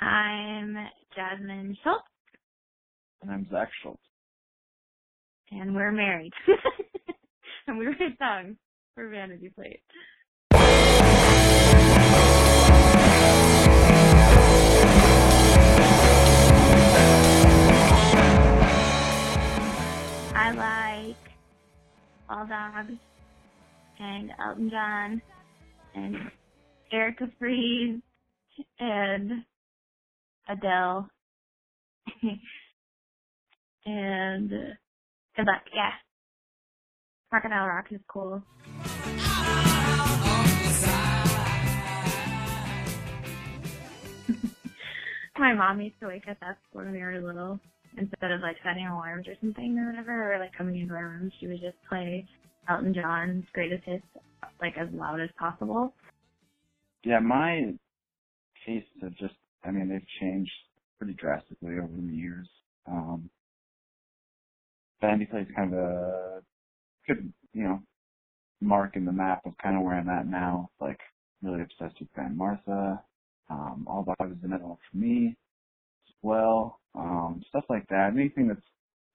I'm Jasmine Schultz, And I'm Zach Schultz. and we're married. and we write songs for Vanity Plate. I like All Dogs and Elton John and Erica Freas and Adele and good luck, yeah. Crocodile Rock is cool. My mom used to wake us up when we were little. Instead of like setting alarms or something or whatever, or like coming into our room, she would just play Elton John's greatest hits like as loud as possible. Yeah, my tastes have just, I mean, they've changed pretty drastically over the years. Um, Vanity Plate's kind of a good, you know, mark in the map of kind of where I'm at now. Like, really obsessed with Van Martha. Um, All Dogs is another one for me as well. Um, stuff like that. Anything that's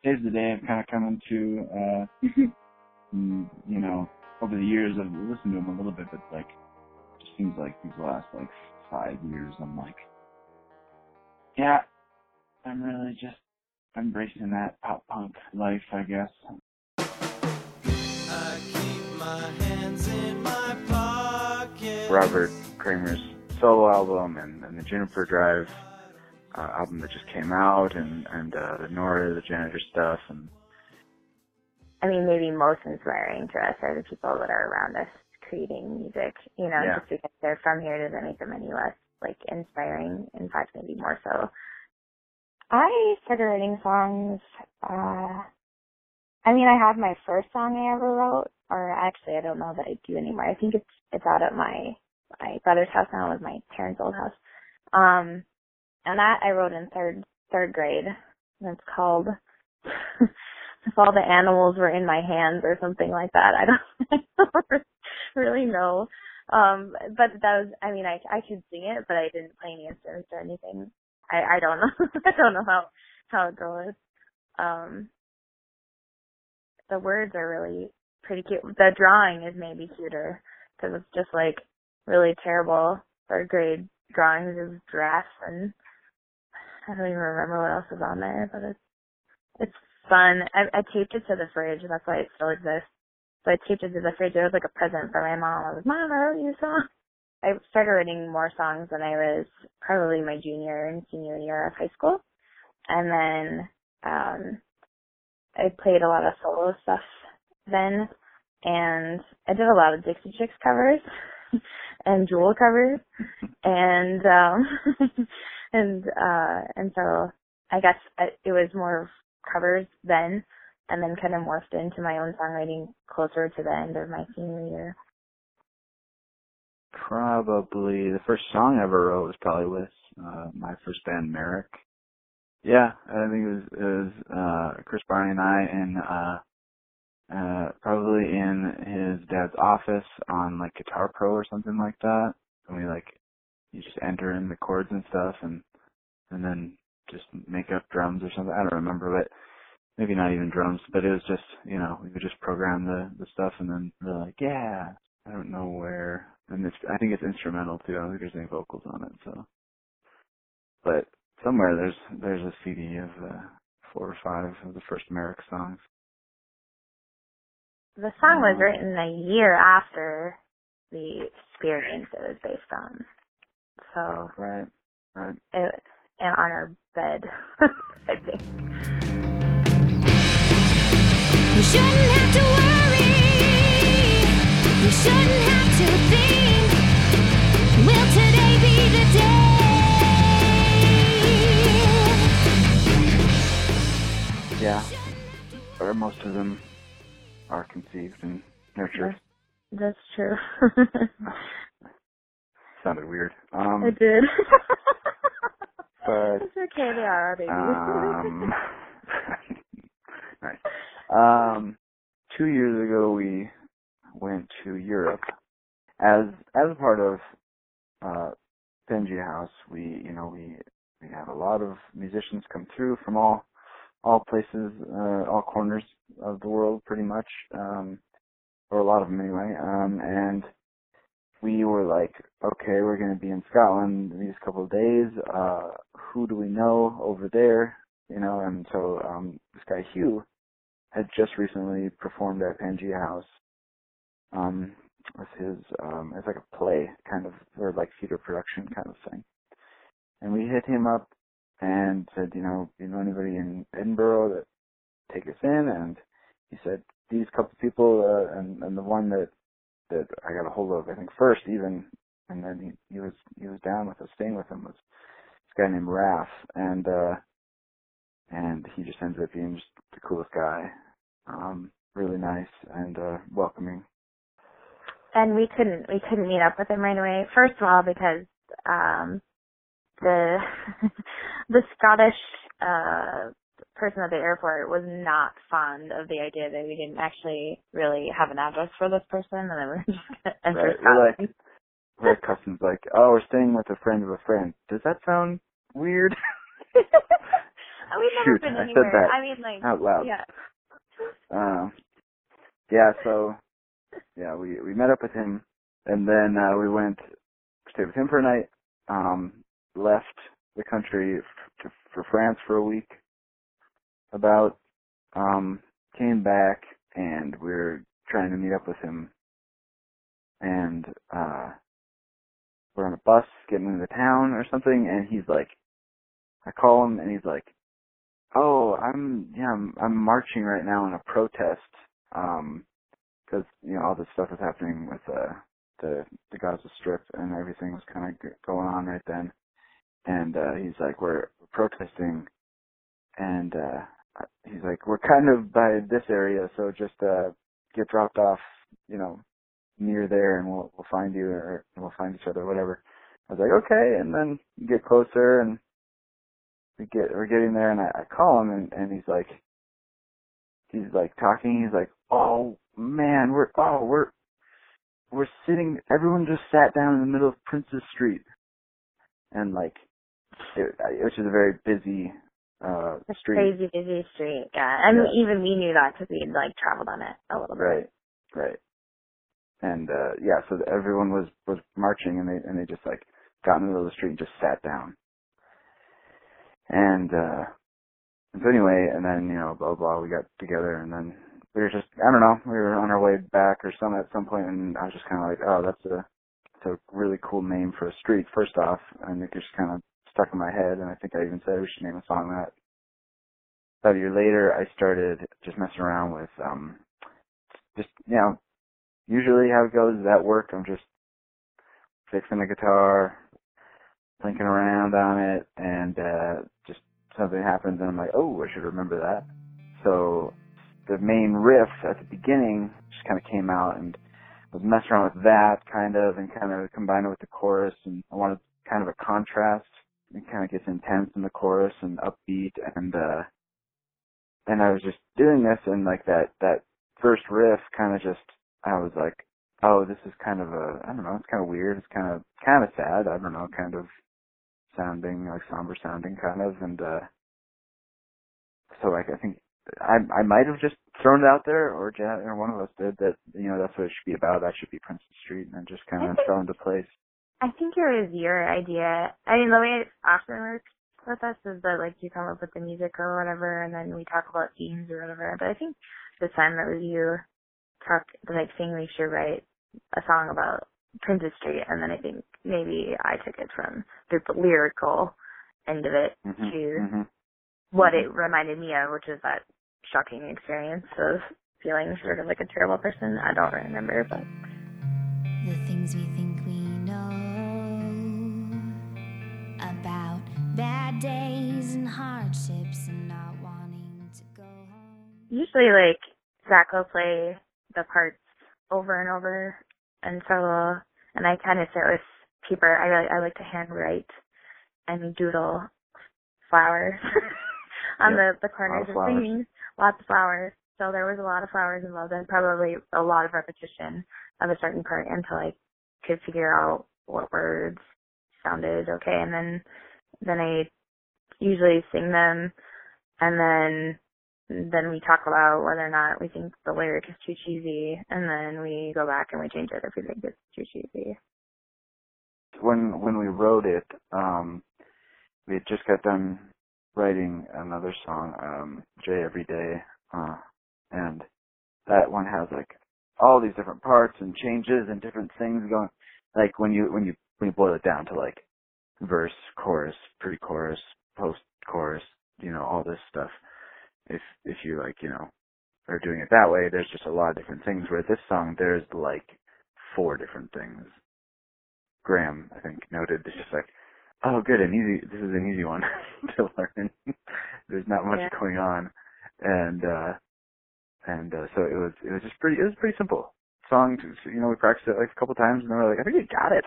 days to day I've kind of come into, uh, mm, you know, over the years I've listened to them a little bit, but like, it just seems like these last like five years I'm like, yeah, I'm really just embracing that pop punk life, I guess. I keep my hands in my pocket. Robert Kramer's solo album and, and the Juniper Drive uh, album that just came out, and and uh, the Nora the Janitor stuff, and I mean, maybe most inspiring to us are the people that are around us creating music. You know, Yeah. just because they're from here doesn't make them any less like inspiring. In fact, maybe more so. I started writing songs. uh I mean, I have my first song I ever wrote, or actually, I don't know that I do anymore. I think it's it's out at my my brother's house now, with my parents' old house. Um, and that I wrote in third third grade. And it's called if all the animals were in my hands or something like that. I don't, I don't really know. Um, but that was, I mean, I, I could sing it, but I didn't play any instruments or anything. I, I don't know. I don't know how, how it goes. Um, the words are really pretty cute. The drawing is maybe cuter because it's just like really terrible third grade drawings of giraffes and I don't even remember what else is on there, but it's, it's fun. I, I taped it to the fridge. and That's why it still exists. So I taped it to the fridge. It was like a present for my mom. I was, Mom, I wrote you a song. I started writing more songs when I was probably my junior and senior year of high school. And then, um, I played a lot of solo stuff then. And I did a lot of Dixie Chicks covers and Jewel covers. And, um, and, uh, and so I guess it was more covers then and then kind of morphed into my own songwriting closer to the end of my senior year. probably the first song I ever wrote was probably with uh, my first band, Merrick. Yeah, I think it was it was uh, Chris Barney and I and uh, uh, probably in his dad's office on like Guitar Pro or something like that. And we like you just enter in the chords and stuff, and and then just make up drums or something. I don't remember, but maybe not even drums. But it was just you know we would just program the the stuff, and then they're like, yeah, I don't know where. And it's I think it's instrumental too. I don't think there's any vocals on it, so. But somewhere there's there's a CD of uh, four or five of the first Merrick songs. The song was Mhm. written a year after the experience it was based on. So Right. Right. it and on our bed, I think. Yeah. Or most of them are conceived and nurtured. That's true. Sounded weird. Um, I did. but it's okay, they are our babies. Um, nice. Um, two years ago, we went to Europe as as a part of uh, Pangea House. We, you know, we we have a lot of musicians come through from all all places, uh, all corners of the world, pretty much, um, or a lot of them anyway. Um, and we were like, okay, we're going to be in Scotland these couple of days. Uh, who do we know over there? You know, and so um, this guy Hugh had just recently performed at Pangea House. Um, with his, um, it's like a play kind of, or like theater production kind of thing. And we hit him up and said, you know, you know anybody in Edinburgh that take us in? And he said, these couple people, uh, and, and the one that, that I got a hold of, I think first even, and then he, he was, he was down with us, staying with him was this guy named Raph. And, uh, and he just ended up being just the coolest guy. Um, really nice and, uh, welcoming. and we couldn't we couldn't meet up with him right away. First of all, because um the the Scottish uh person at the airport was not fond of the idea that we didn't actually really have an address for this person and then we were just gonna enter Right, we're like-. Where customs like, oh, we're staying with a friend of a friend. Does that sound weird? We've never Shoot, been I said anywhere. that I mean like Out loud. yeah. Um, yeah, so yeah, we we met up with him, and then uh, we went stayed with him for a night. Um, left the country f- to, for France for a week. About um, came back, and we are trying to meet up with him. And uh, we're on a bus getting into town or something, and he's like, I call him, and he's like, Oh, I'm yeah, I'm I'm marching right now in a protest um because you know all this stuff was happening with uh the the Gaza Strip and everything was kind of g- going on right then, and uh he's like we're protesting, and uh he's like we're kind of by this area, so just uh get dropped off, you know, near there, and we'll we'll find you or we'll find each other, whatever. I was like okay, and then get closer and we get we're getting there and I, I call him and, and he's like he's like talking, he's like, Oh man, we're oh we're we're sitting everyone just sat down in the middle of Prince's Street and like it, which is a very busy uh street. crazy busy street. Yeah. I mean Yeah. even we knew that because we'd like traveled on it a little bit. Right. Right. And uh yeah, so everyone was was marching and they and they just like got in the middle of the street and just sat down. And uh and so anyway, and then, you know, blah blah, we got together and then we were just I don't know, we were on our way back or some at some point and I was just kinda like, Oh, that's a it's a really cool name for a street, first off, and it just kinda stuck in my head and I think I even said we should name a song that. About a year later I started just messing around with um just you know, usually how it goes is at work I'm just fixing the guitar, thinking around on it, and uh something happens and I'm like, oh, I should remember that. So the main riff at the beginning just kind of came out and was messing around with that kind of and kind of combined it with the chorus and I wanted kind of a contrast. It kind of gets intense in the chorus and upbeat and uh and I was just doing this and like that that first riff kind of just I was like, oh, this is kind of a I don't know, it's kind of weird. It's kind of kind of sad. I don't know, kind of sounding like somber sounding kind of and uh so like I think I I might have just thrown it out there or Jan or one of us did that you know that's what it should be about. That should be Prince's Street and it just kind of fell into place. I think it was your idea. I mean, the way it often works with us is that like you come up with the music or whatever, and then we talk about themes or whatever. But I think this time it was you talk like saying we should write a song about Prince's Street, and then I think maybe I took it from the lyrical end of it hmm to hmm what mm-hmm. it reminded me of, which is that shocking experience of feeling sort of like a terrible person. I don't remember, but The things we think we know about bad days and hardships and not wanting to go home. usually like Zach will play the parts over and over and so and I kind of sit with paper. I really, I like to handwrite and doodle flowers on Yep. the the corners of flowers. things. Lots of flowers. So there was a lot of flowers involved and probably a lot of repetition of a certain part until I could figure out what words sounded okay and then then I usually sing them, and then then we talk about whether or not we think the lyric is too cheesy, and then we go back and we change it if we think it's too cheesy. When when we wrote it, um, we had just got done writing another song, um, Jay Every Day, uh, and that one has like all these different parts and changes and different things going. Like when you when you when you boil it down to like verse, chorus, pre-chorus, post-chorus, you know, all this stuff. If if you like, you know, are doing it that way, there's just a lot of different things. Where this song, there's like four different things. Graham, I think, noted it's just like, oh, good, an easy. This is an easy one to learn. there's not much Yeah. going on, and uh and uh, so it was it was just pretty it was pretty simple song. You know, we practiced it like a couple times, and then we're like, I think we got it.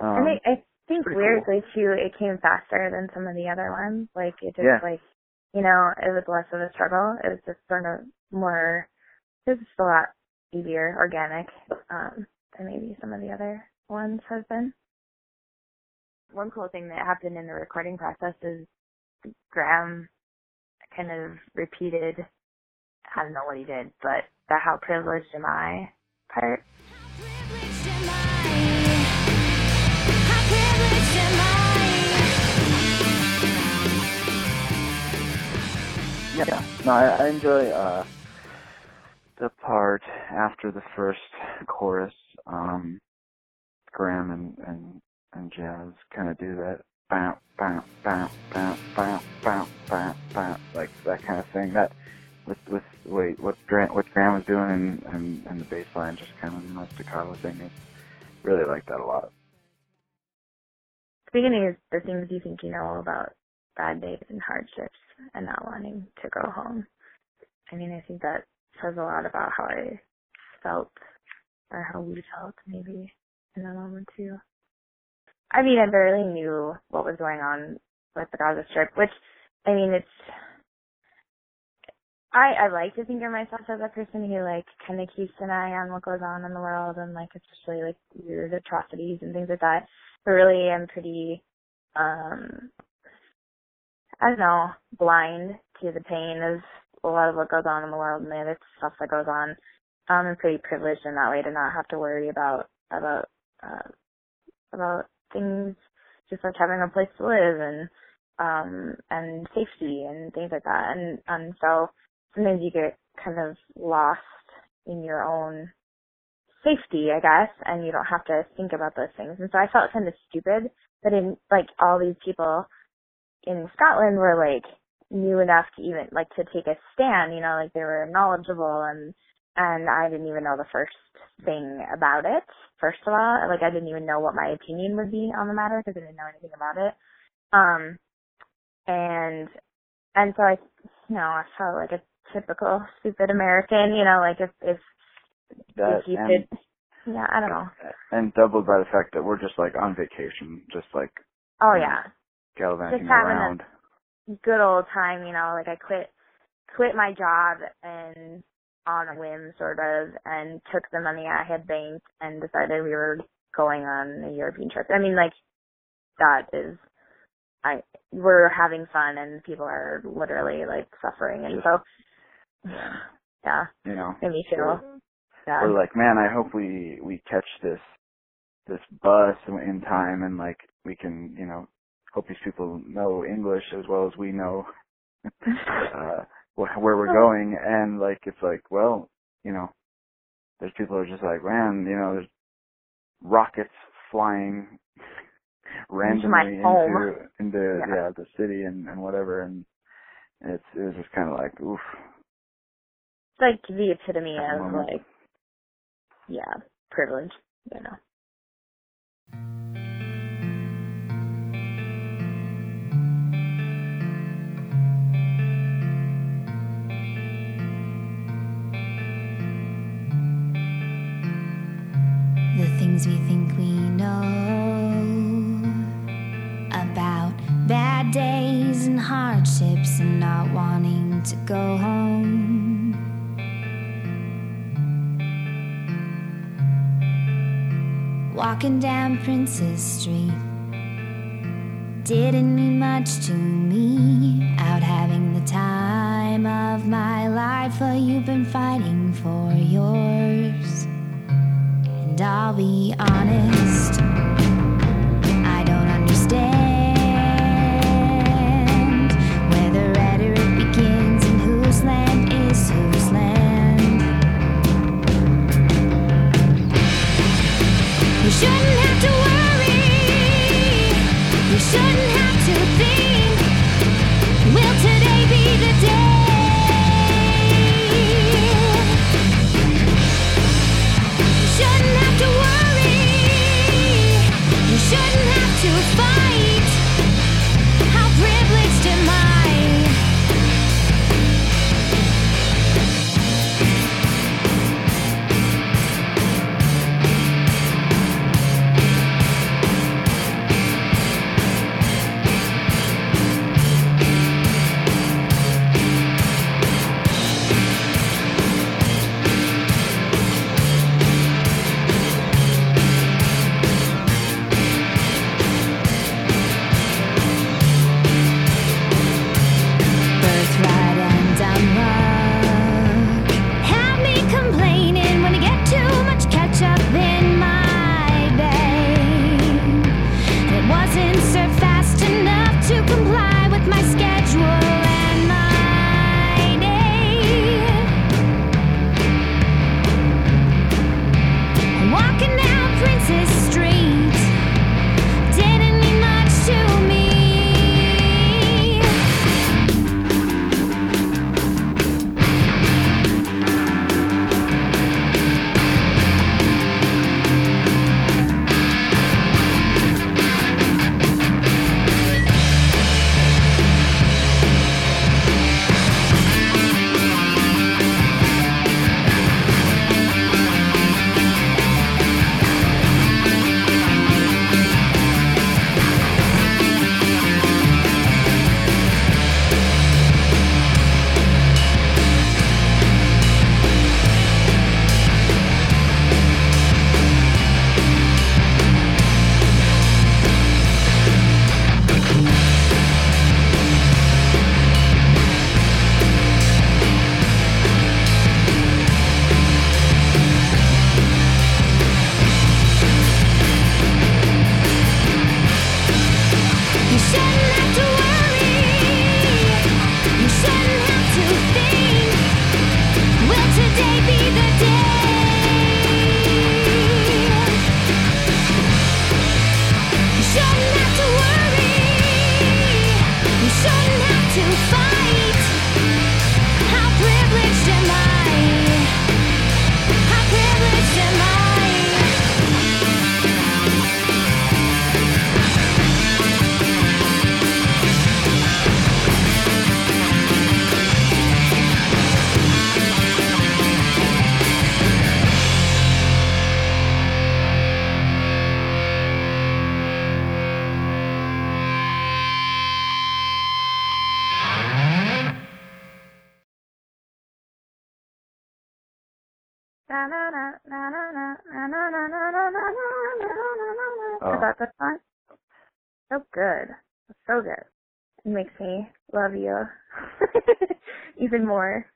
Um, I think I think pretty cool. weirdly too, it came faster than some of the other ones. Like it just Yeah. like you know, it was less of a struggle. It was just sort of more. It was just a lot easier, organic, um, than maybe some of the other ones have been. One cool thing that happened in the recording process is Graham kind of repeated. I don't know what he did, but the "How privileged am I" part. Yeah, no, I, I enjoy uh the part after the first chorus. Um, Graham and and and Jazz kind of do that bow bow bow bow bow bow bow bow like that kind of thing. That with with wait what Graham what Graham was doing and and, and the bass line just kind of know staccato thing. It's really like that a lot. Speaking of the things you think you know about bad days and hardships and not wanting to go home, I mean, I think that says a lot about how I felt or how we felt maybe in that moment too. I mean, I barely knew what was going on with the Gaza Strip, which, I mean, it's, I, I like to think of myself as a person who like kind of keeps an eye on what goes on in the world and like especially like weird atrocities and things like that. But really, I'm pretty, um, I don't know, blind to the pain of a lot of what goes on in the world and the other stuff that goes on. Um, I'm pretty privileged in that way to not have to worry about about uh, about things just like having a place to live and um and safety and things like that. And and so sometimes you get kind of lost in your own safety, I guess, and you don't have to think about those things. And so I felt kind of stupid that in like all these people in Scotland were like knew enough to even like to take a stand, you know, like they were knowledgeable and and I didn't even know the first thing about it. First of all, like I didn't even know what my opinion would be on the matter because I didn't know anything about it. Um, and and so I, you know, I felt like a typical stupid American, you know, like if if That if you and, could, yeah, I don't know. and doubled by the fact that we're just like on vacation, just like Oh Yeah. yeah, gallivanting having a- around. good old time, you know, like I quit quit my job and on a whim sort of and took the money I had banked and decided we were going on a European trip. I mean like that is I we're having fun and people are literally like suffering and so Yeah. yeah, You know, made me feel bad. we're like, man, I hope we we catch this this bus in time, and like we can, you know, hope these people know English as well as we know uh, where we're oh. going. And like, it's like, well, you know, there's people who are just like, man, you know, there's rockets flying randomly into into Yeah. yeah. the city and and whatever, and it's it was just kind of like, oof. It's like the epitome of moment. like yeah, privilege, you know. bad days and hardships and not wanting to go home. Walking down Prince's Street didn't mean much to me. Out having the time of my life, but you've been fighting for yours. And I'll be honest. Oh. Is that song? So good. So good. It makes me love you even more.